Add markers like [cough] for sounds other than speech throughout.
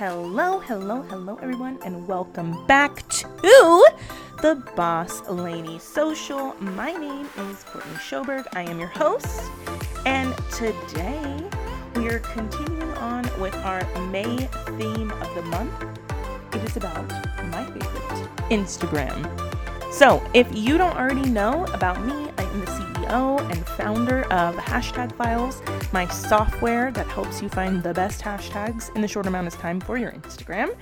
Hello, hello, hello, everyone, and welcome back to the Boss Lady Social. My name is Courtney Sjoberg. I am your host, and today we are continuing on with our May theme of the month. It is about my favorite Instagram. So, if you don't already know about me, I'm the CEO and founder of Hashtag Files, my software that helps you find the best hashtags in the short amount of time for your Instagram.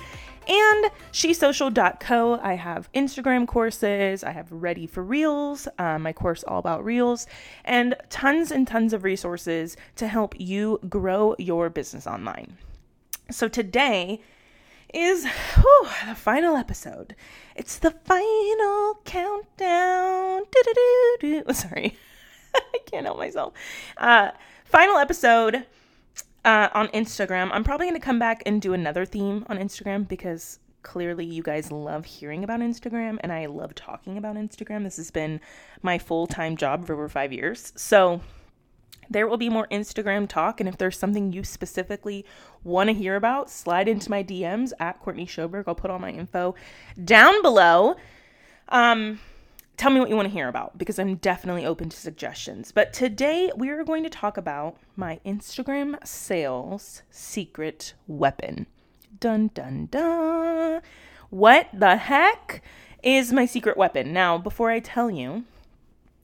And shesocial.co, I have Instagram courses, I have Ready for Reels, um, my course all about Reels, and tons and tons of resources to help you grow your business online. So today, is whew, the final episode. It's the final countdown. [laughs] Sorry, [laughs] I can't help myself. Uh, final episode uh, on Instagram. I'm probably going to come back and do another theme on Instagram because clearly you guys love hearing about Instagram and I love talking about Instagram. This has been my full time job for over five years. So, there will be more Instagram talk. And if there's something you specifically want to hear about, slide into my DMs at Courtney Sjoberg. I'll put all my info down below. Um, tell me what you want to hear about because I'm definitely open to suggestions. But today we are going to talk about my Instagram sales secret weapon. Dun dun dun. What the heck is my secret weapon? Now, before I tell you,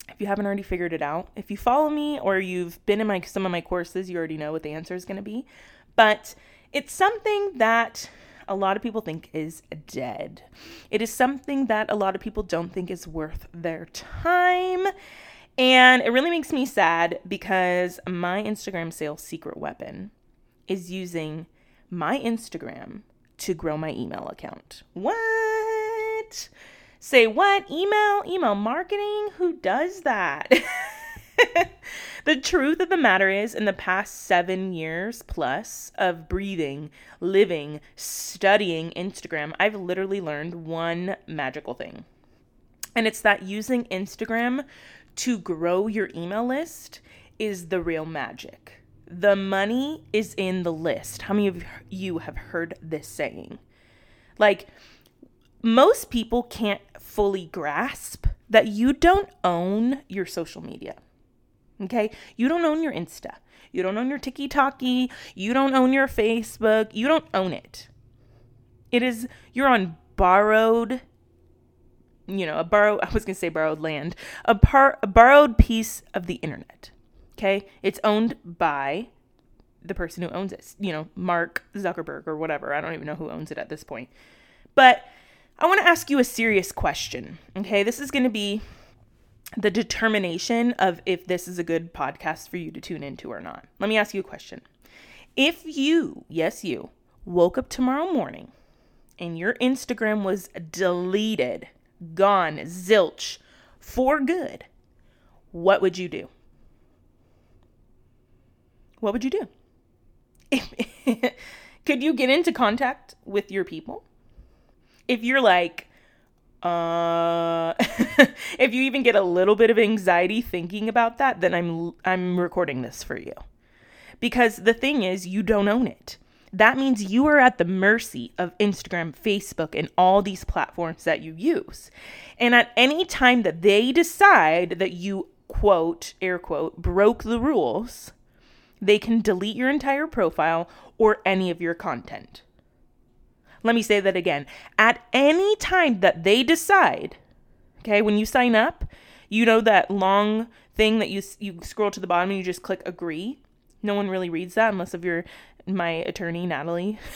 if you haven't already figured it out, if you follow me or you've been in my some of my courses, you already know what the answer is going to be. But it's something that a lot of people think is dead. It is something that a lot of people don't think is worth their time. And it really makes me sad because my Instagram sales secret weapon is using my Instagram to grow my email account. What? Say what? Email? Email marketing? Who does that? [laughs] [laughs] the truth of the matter is, in the past seven years plus of breathing, living, studying Instagram, I've literally learned one magical thing. And it's that using Instagram to grow your email list is the real magic. The money is in the list. How many of you have heard this saying? Like, most people can't fully grasp that you don't own your social media. Okay? You don't own your Insta. You don't own your TikTok. You don't own your Facebook. You don't own it. It is, you're on borrowed, you know, a borrowed, I was going to say borrowed land, a, par, a borrowed piece of the internet. Okay? It's owned by the person who owns it, you know, Mark Zuckerberg or whatever. I don't even know who owns it at this point. But I want to ask you a serious question. Okay? This is going to be the determination of if this is a good podcast for you to tune into or not. Let me ask you a question. If you, yes, you, woke up tomorrow morning and your Instagram was deleted, gone, zilch, for good, what would you do? What would you do? [laughs] Could you get into contact with your people? If you're like, uh [laughs] if you even get a little bit of anxiety thinking about that then i'm i'm recording this for you. Because the thing is you don't own it. That means you are at the mercy of instagram facebook and all these platforms that you use. And at any time that they decide that you quote air quote broke the rules they can delete your entire profile or any of your content let me say that again. At any time that they decide, okay, when you sign up, you know that long thing that you you scroll to the bottom and you just click agree. No one really reads that unless if you're my attorney Natalie. [laughs]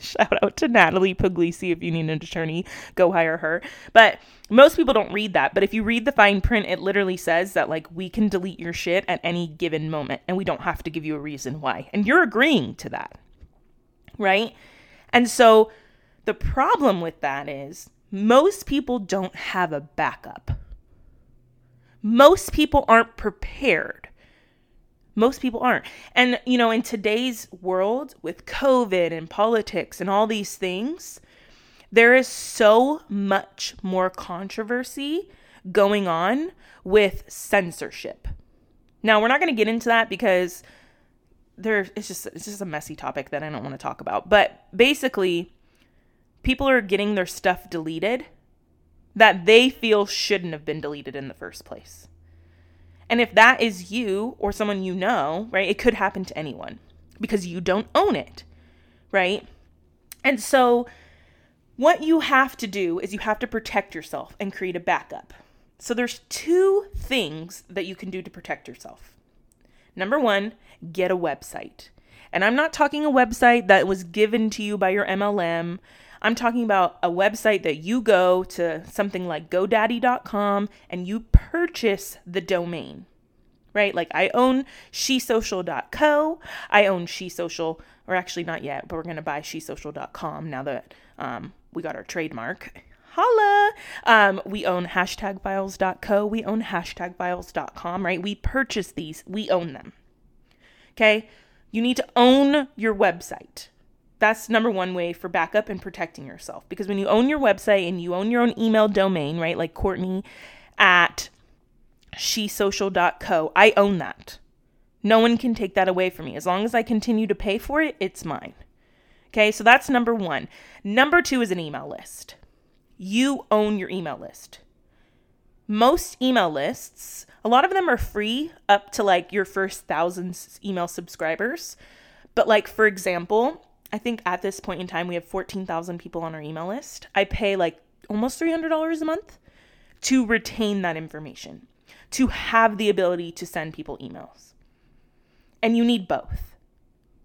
Shout out to Natalie Puglisi if you need an attorney, go hire her. But most people don't read that. But if you read the fine print, it literally says that like we can delete your shit at any given moment and we don't have to give you a reason why. And you're agreeing to that. Right? And so the problem with that is most people don't have a backup. Most people aren't prepared. Most people aren't. And, you know, in today's world with COVID and politics and all these things, there is so much more controversy going on with censorship. Now, we're not going to get into that because there it's just it's just a messy topic that I don't want to talk about. But basically, people are getting their stuff deleted that they feel shouldn't have been deleted in the first place. And if that is you or someone you know, right, it could happen to anyone because you don't own it, right? And so, what you have to do is you have to protect yourself and create a backup. So, there's two things that you can do to protect yourself. Number one, get a website. And I'm not talking a website that was given to you by your MLM. I'm talking about a website that you go to something like GoDaddy.com and you purchase the domain, right? Like I own shesocial.co. I own shesocial, or actually not yet, but we're going to buy shesocial.com now that um, we got our trademark. Holla! Um, we own hashtagfiles.co. We own hashtagfiles.com, right? We purchase these, we own them. Okay? You need to own your website. That's number one way for backup and protecting yourself. Because when you own your website and you own your own email domain, right? Like Courtney at shesocial.co, I own that. No one can take that away from me. As long as I continue to pay for it, it's mine. Okay, so that's number one. Number two is an email list. You own your email list. Most email lists, a lot of them are free up to like your first thousand email subscribers. But, like, for example, I think at this point in time, we have 14,000 people on our email list. I pay like almost $300 a month to retain that information, to have the ability to send people emails. And you need both.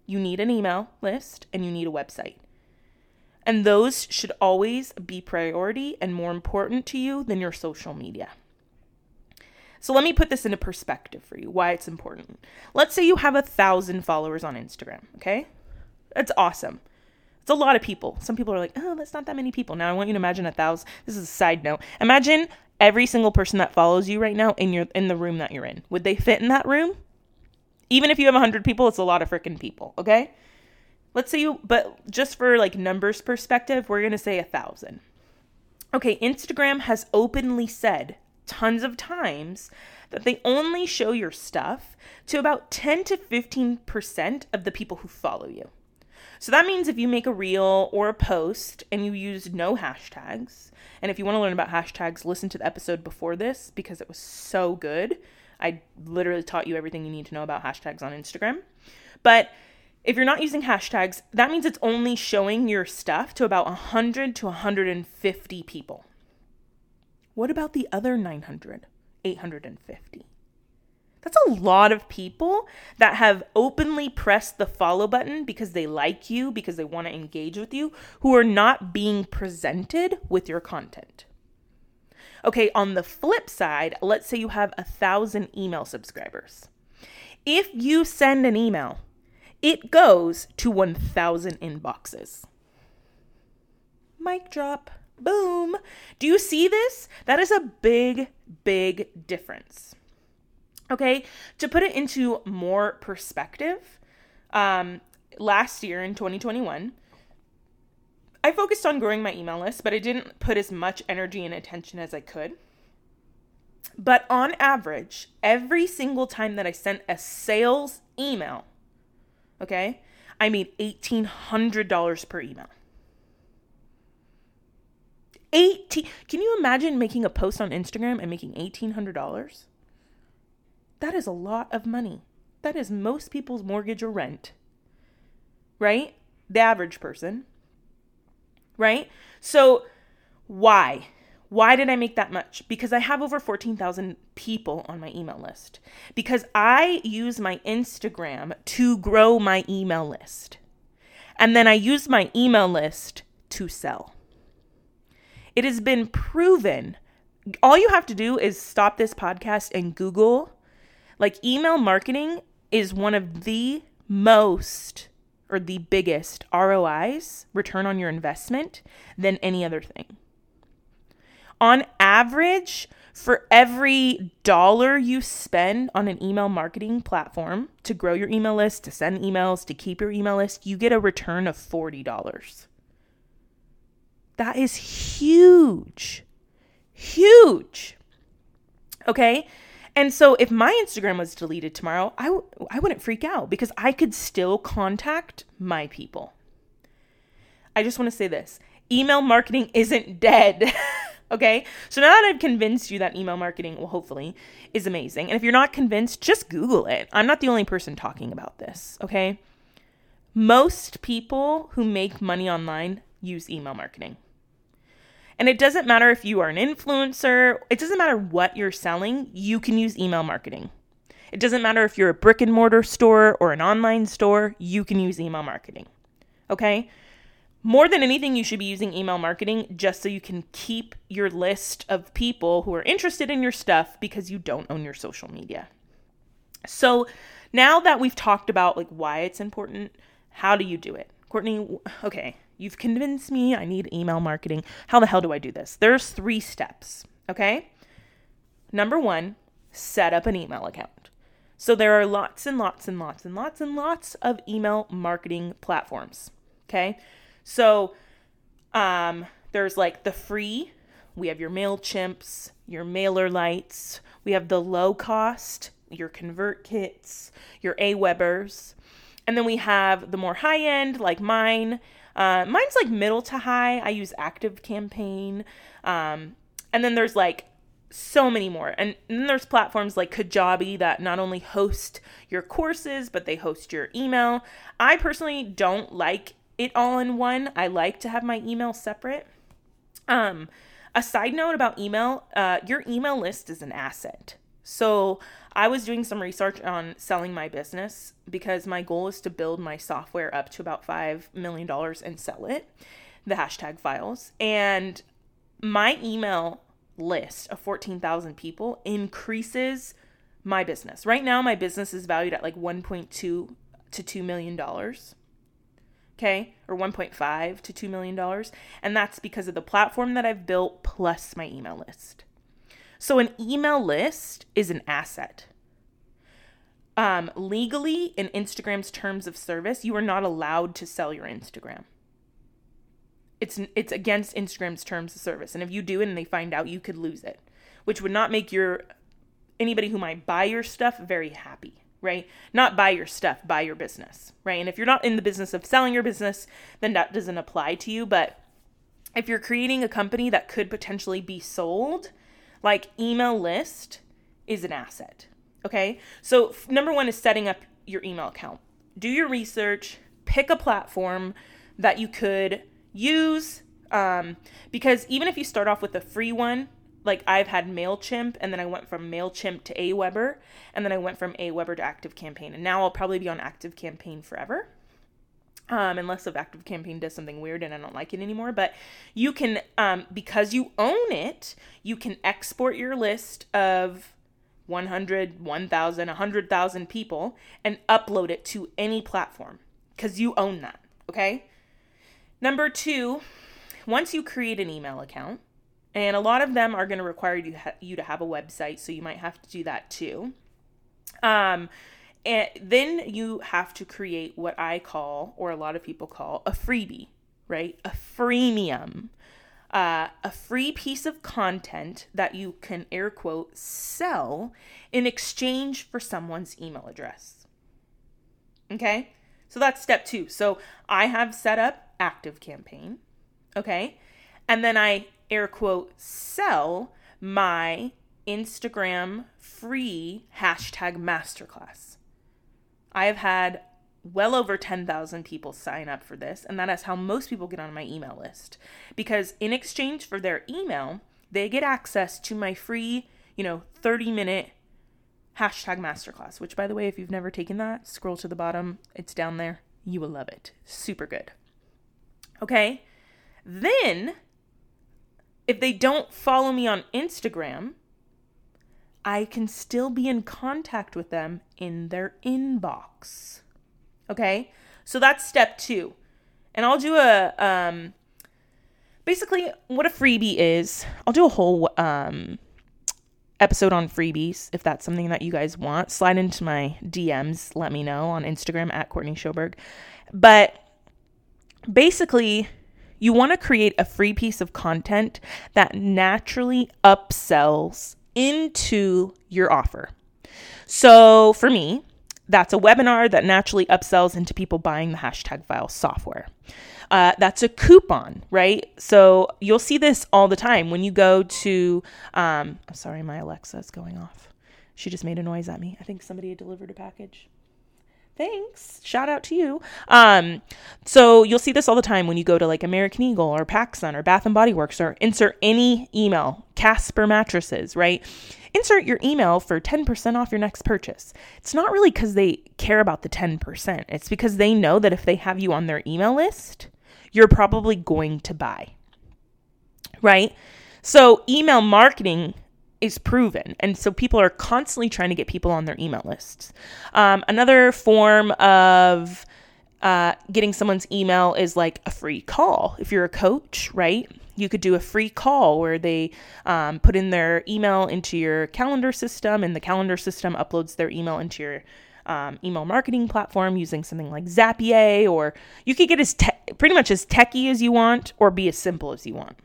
You need an email list and you need a website. And those should always be priority and more important to you than your social media. So let me put this into perspective for you why it's important. Let's say you have a thousand followers on Instagram, okay? That's awesome. It's a lot of people. Some people are like, oh, that's not that many people. Now I want you to imagine a thousand. This is a side note. Imagine every single person that follows you right now in your in the room that you're in. Would they fit in that room? Even if you have a hundred people, it's a lot of freaking people. Okay. Let's say you, but just for like numbers perspective, we're gonna say a thousand. Okay, Instagram has openly said tons of times that they only show your stuff to about 10 to 15% of the people who follow you. So that means if you make a reel or a post and you use no hashtags, and if you want to learn about hashtags, listen to the episode before this because it was so good. I literally taught you everything you need to know about hashtags on Instagram. But if you're not using hashtags, that means it's only showing your stuff to about 100 to 150 people. What about the other 900, 850? That's a lot of people that have openly pressed the follow button because they like you, because they want to engage with you, who are not being presented with your content. Okay, on the flip side, let's say you have a thousand email subscribers. If you send an email, it goes to 1,000 inboxes. Mic drop. Boom. Do you see this? That is a big, big difference. Okay, to put it into more perspective, um, last year in 2021, I focused on growing my email list, but I didn't put as much energy and attention as I could. But on average, every single time that I sent a sales email, okay, I made $1,800 per email. 18 Can you imagine making a post on Instagram and making $1,800? That is a lot of money. That is most people's mortgage or rent. Right? The average person. Right? So, why? Why did I make that much? Because I have over 14,000 people on my email list. Because I use my Instagram to grow my email list. And then I use my email list to sell. It has been proven. All you have to do is stop this podcast and Google like email marketing is one of the most or the biggest ROIs, return on your investment, than any other thing. On average, for every dollar you spend on an email marketing platform to grow your email list, to send emails, to keep your email list, you get a return of $40. That is huge. Huge. Okay? And so if my Instagram was deleted tomorrow, I w- I wouldn't freak out because I could still contact my people. I just want to say this email marketing isn't dead. [laughs] okay? So now that I've convinced you that email marketing, well, hopefully, is amazing. And if you're not convinced, just Google it. I'm not the only person talking about this, okay? Most people who make money online use email marketing. And it doesn't matter if you are an influencer, it doesn't matter what you're selling, you can use email marketing. It doesn't matter if you're a brick and mortar store or an online store, you can use email marketing. Okay? More than anything, you should be using email marketing just so you can keep your list of people who are interested in your stuff because you don't own your social media. So, now that we've talked about like why it's important, how do you do it? Courtney, okay, You've convinced me I need email marketing. How the hell do I do this? There's three steps, okay? Number one, set up an email account. So there are lots and lots and lots and lots and lots of email marketing platforms, okay? So um, there's like the free, we have your MailChimps, your MailerLites, we have the low cost, your ConvertKits, your Awebers, and then we have the more high end, like mine, uh, mine's like middle to high. I use Active Campaign. Um, and then there's like so many more. And then there's platforms like Kajabi that not only host your courses, but they host your email. I personally don't like it all in one. I like to have my email separate. Um, a side note about email, uh, your email list is an asset. So I was doing some research on selling my business because my goal is to build my software up to about $5 million and sell it, the hashtag files. And my email list of 14,000 people increases my business. Right now, my business is valued at like 1.2 to $2 million. Okay, or 1.5 to $2 million. And that's because of the platform that I've built plus my email list. So an email list is an asset. Um, legally, in Instagram's terms of service, you are not allowed to sell your Instagram. It's it's against Instagram's terms of service, and if you do and they find out, you could lose it, which would not make your anybody who might buy your stuff very happy, right? Not buy your stuff, buy your business, right? And if you're not in the business of selling your business, then that doesn't apply to you. But if you're creating a company that could potentially be sold, like email list is an asset. Okay. So, number one is setting up your email account. Do your research, pick a platform that you could use. Um, because even if you start off with a free one, like I've had MailChimp and then I went from MailChimp to Aweber and then I went from Aweber to Active Campaign. And now I'll probably be on Active Campaign forever um, unless active campaign does something weird and I don't like it anymore. But you can, um, because you own it, you can export your list of 100, 1,000, 100,000 people and upload it to any platform because you own that. Okay. Number two, once you create an email account, and a lot of them are going to require you, ha- you to have a website, so you might have to do that too. Um, and then you have to create what I call, or a lot of people call, a freebie, right? A freemium. Uh, a free piece of content that you can air quote sell in exchange for someone's email address. Okay, so that's step two. So I have set up Active Campaign, okay, and then I air quote sell my Instagram free hashtag masterclass. I have had well over 10,000 people sign up for this, and that is how most people get on my email list. Because in exchange for their email, they get access to my free, you know, 30 minute hashtag masterclass, which, by the way, if you've never taken that, scroll to the bottom, it's down there. You will love it. Super good. Okay. Then, if they don't follow me on Instagram, I can still be in contact with them in their inbox. Okay? So that's step 2. And I'll do a um basically what a freebie is. I'll do a whole um episode on freebies if that's something that you guys want. Slide into my DMs, let me know on Instagram at Courtney Sjoberg. But basically, you want to create a free piece of content that naturally upsells into your offer. So for me, that's a webinar that naturally upsells into people buying the hashtag file software. Uh, that's a coupon, right? So you'll see this all the time when you go to. Um, I'm sorry, my Alexa is going off. She just made a noise at me. I think somebody had delivered a package. Thanks. Shout out to you. Um, so you'll see this all the time when you go to like American Eagle or PacSun or Bath and Body Works or insert any email, Casper mattresses, right? Insert your email for 10% off your next purchase. It's not really because they care about the 10%. It's because they know that if they have you on their email list, you're probably going to buy. Right? So email marketing is proven. And so people are constantly trying to get people on their email lists. Um, another form of uh, getting someone's email is like a free call. If you're a coach, right? You could do a free call where they um, put in their email into your calendar system, and the calendar system uploads their email into your um, email marketing platform using something like Zapier, or you could get as te- pretty much as techy as you want, or be as simple as you want.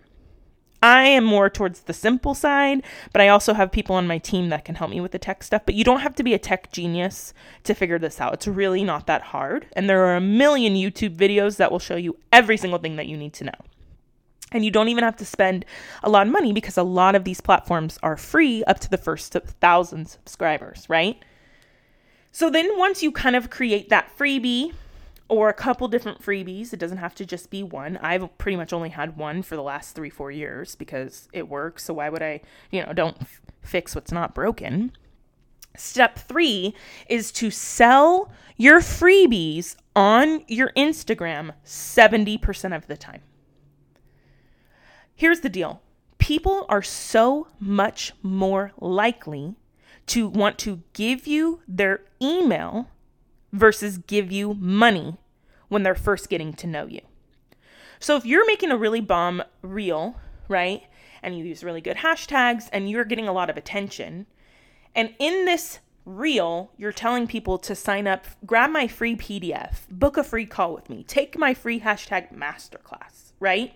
I am more towards the simple side, but I also have people on my team that can help me with the tech stuff. But you don't have to be a tech genius to figure this out. It's really not that hard. And there are a million YouTube videos that will show you every single thing that you need to know. And you don't even have to spend a lot of money because a lot of these platforms are free up to the first thousand subscribers, right? So then once you kind of create that freebie, or a couple different freebies. It doesn't have to just be one. I've pretty much only had one for the last three, four years because it works. So why would I, you know, don't f- fix what's not broken? Step three is to sell your freebies on your Instagram 70% of the time. Here's the deal people are so much more likely to want to give you their email versus give you money when they're first getting to know you. So if you're making a really bomb reel, right, and you use really good hashtags and you're getting a lot of attention, and in this reel, you're telling people to sign up, grab my free PDF, book a free call with me, take my free hashtag masterclass, right?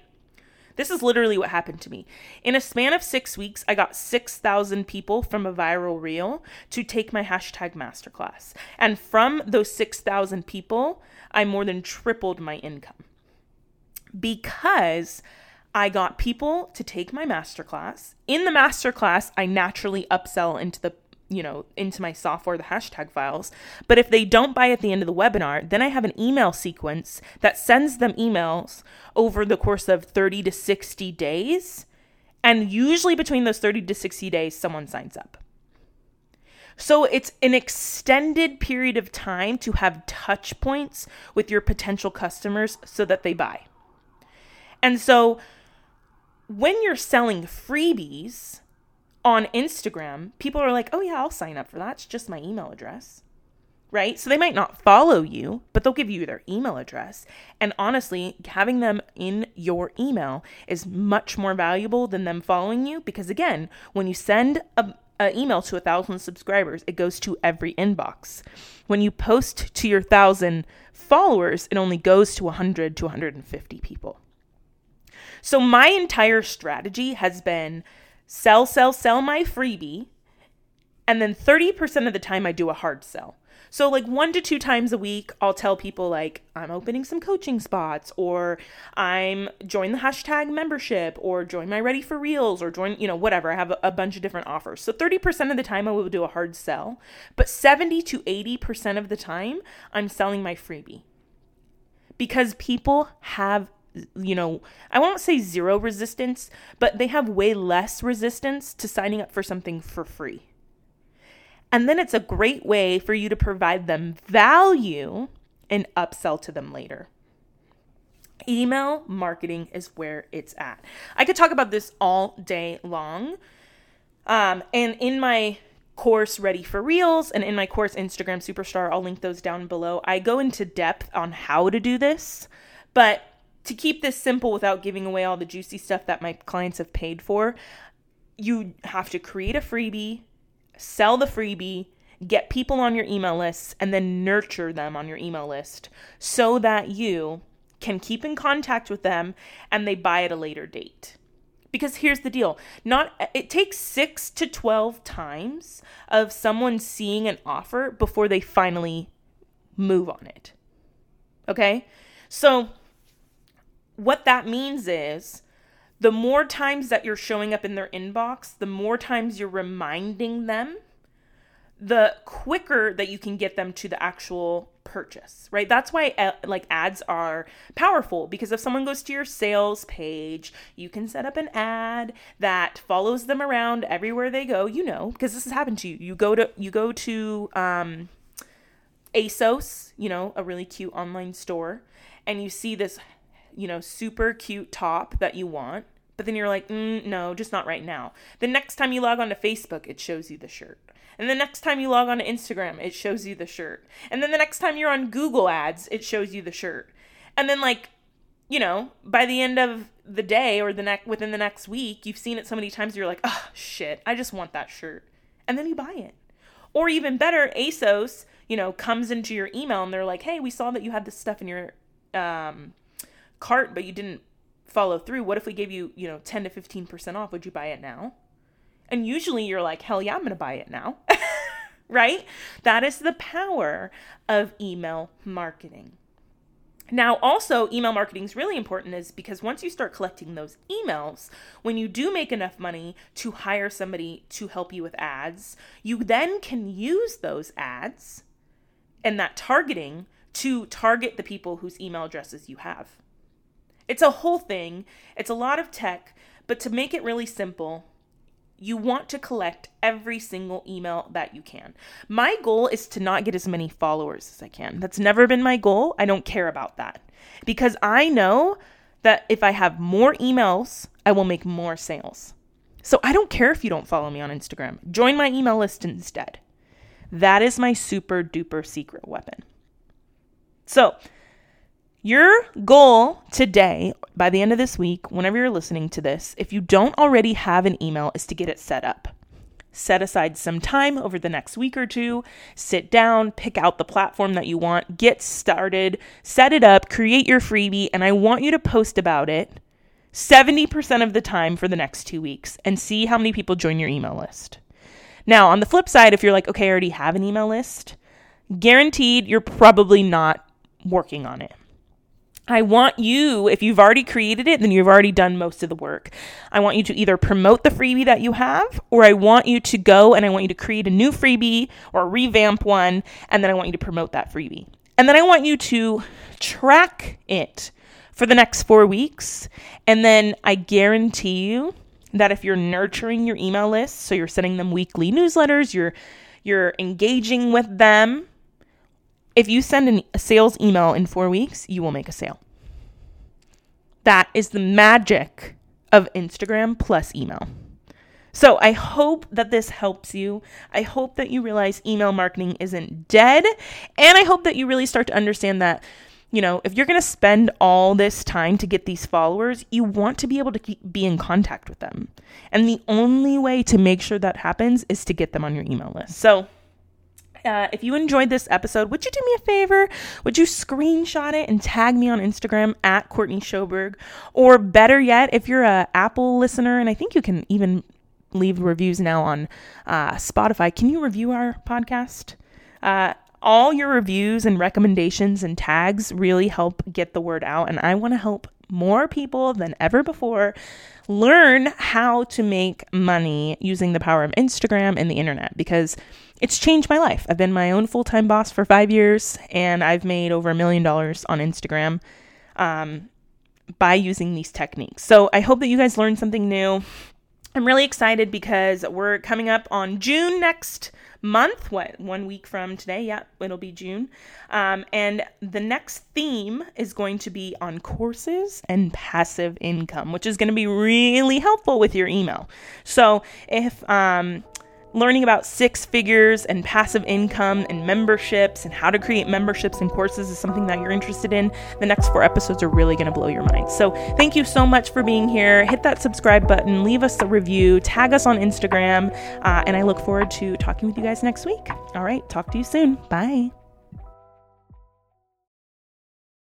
This is literally what happened to me. In a span of six weeks, I got 6,000 people from a viral reel to take my hashtag masterclass. And from those 6,000 people, I more than tripled my income because I got people to take my masterclass. In the masterclass, I naturally upsell into the you know, into my software, the hashtag files. But if they don't buy at the end of the webinar, then I have an email sequence that sends them emails over the course of 30 to 60 days. And usually between those 30 to 60 days, someone signs up. So it's an extended period of time to have touch points with your potential customers so that they buy. And so when you're selling freebies, on Instagram, people are like, oh, yeah, I'll sign up for that. It's just my email address. Right? So they might not follow you, but they'll give you their email address. And honestly, having them in your email is much more valuable than them following you because, again, when you send a, an email to a thousand subscribers, it goes to every inbox. When you post to your thousand followers, it only goes to 100 to 150 people. So my entire strategy has been sell, sell, sell my freebie. And then 30% of the time, I do a hard sell. So, like one to two times a week, I'll tell people, like, I'm opening some coaching spots, or I'm join the hashtag membership, or join my Ready for Reels, or join, you know, whatever. I have a, a bunch of different offers. So, 30% of the time, I will do a hard sell. But 70 to 80% of the time, I'm selling my freebie because people have you know, I won't say zero resistance, but they have way less resistance to signing up for something for free. And then it's a great way for you to provide them value and upsell to them later. Email marketing is where it's at. I could talk about this all day long. Um, and in my course Ready for Reels and in my course Instagram Superstar, I'll link those down below. I go into depth on how to do this, but to keep this simple without giving away all the juicy stuff that my clients have paid for, you have to create a freebie, sell the freebie, get people on your email list, and then nurture them on your email list so that you can keep in contact with them and they buy at a later date. Because here's the deal. Not it takes 6 to 12 times of someone seeing an offer before they finally move on it. Okay? So what that means is the more times that you're showing up in their inbox, the more times you're reminding them, the quicker that you can get them to the actual purchase, right? That's why uh, like ads are powerful because if someone goes to your sales page, you can set up an ad that follows them around everywhere they go, you know, because this has happened to you. You go to you go to um ASOS, you know, a really cute online store, and you see this you know, super cute top that you want, but then you're like, mm, no, just not right now. The next time you log on to Facebook, it shows you the shirt. And the next time you log on to Instagram, it shows you the shirt. And then the next time you're on Google Ads, it shows you the shirt. And then like, you know, by the end of the day or the next within the next week, you've seen it so many times you're like, "Oh, shit, I just want that shirt." And then you buy it. Or even better, ASOS, you know, comes into your email and they're like, "Hey, we saw that you had this stuff in your um cart but you didn't follow through. What if we gave you, you know, 10 to 15% off? Would you buy it now? And usually you're like, hell yeah, I'm going to buy it now. [laughs] right? That is the power of email marketing. Now, also, email marketing is really important is because once you start collecting those emails, when you do make enough money to hire somebody to help you with ads, you then can use those ads and that targeting to target the people whose email addresses you have. It's a whole thing, it's a lot of tech, but to make it really simple, you want to collect every single email that you can. My goal is to not get as many followers as I can. That's never been my goal. I don't care about that because I know that if I have more emails, I will make more sales. So I don't care if you don't follow me on Instagram. Join my email list instead. That is my super duper secret weapon. So, your goal today, by the end of this week, whenever you're listening to this, if you don't already have an email, is to get it set up. Set aside some time over the next week or two, sit down, pick out the platform that you want, get started, set it up, create your freebie, and I want you to post about it 70% of the time for the next two weeks and see how many people join your email list. Now, on the flip side, if you're like, okay, I already have an email list, guaranteed you're probably not working on it. I want you, if you've already created it, then you've already done most of the work. I want you to either promote the freebie that you have, or I want you to go and I want you to create a new freebie or revamp one, and then I want you to promote that freebie. And then I want you to track it for the next four weeks. And then I guarantee you that if you're nurturing your email list, so you're sending them weekly newsletters, you're you're engaging with them, if you send an, a sales email in four weeks, you will make a sale. That is the magic of Instagram plus email. So I hope that this helps you. I hope that you realize email marketing isn't dead. And I hope that you really start to understand that, you know, if you're going to spend all this time to get these followers, you want to be able to keep, be in contact with them. And the only way to make sure that happens is to get them on your email list. So uh, if you enjoyed this episode, would you do me a favor? Would you screenshot it and tag me on Instagram at Courtney Sjoberg? Or better yet, if you're a Apple listener, and I think you can even leave reviews now on uh, Spotify, can you review our podcast? Uh, all your reviews and recommendations and tags really help get the word out, and I want to help more people than ever before learn how to make money using the power of Instagram and the internet because it's changed my life. I've been my own full time boss for five years, and I've made over a million dollars on Instagram um, by using these techniques. So I hope that you guys learned something new. I'm really excited because we're coming up on June next month. What, one week from today? Yeah, it'll be June. Um, and the next theme is going to be on courses and passive income, which is going to be really helpful with your email. So if, um, learning about six figures and passive income and memberships and how to create memberships and courses is something that you're interested in, the next four episodes are really going to blow your mind. So, thank you so much for being here. Hit that subscribe button, leave us a review, tag us on Instagram, uh, and I look forward to talking with you guys next week. All right, talk to you soon. Bye.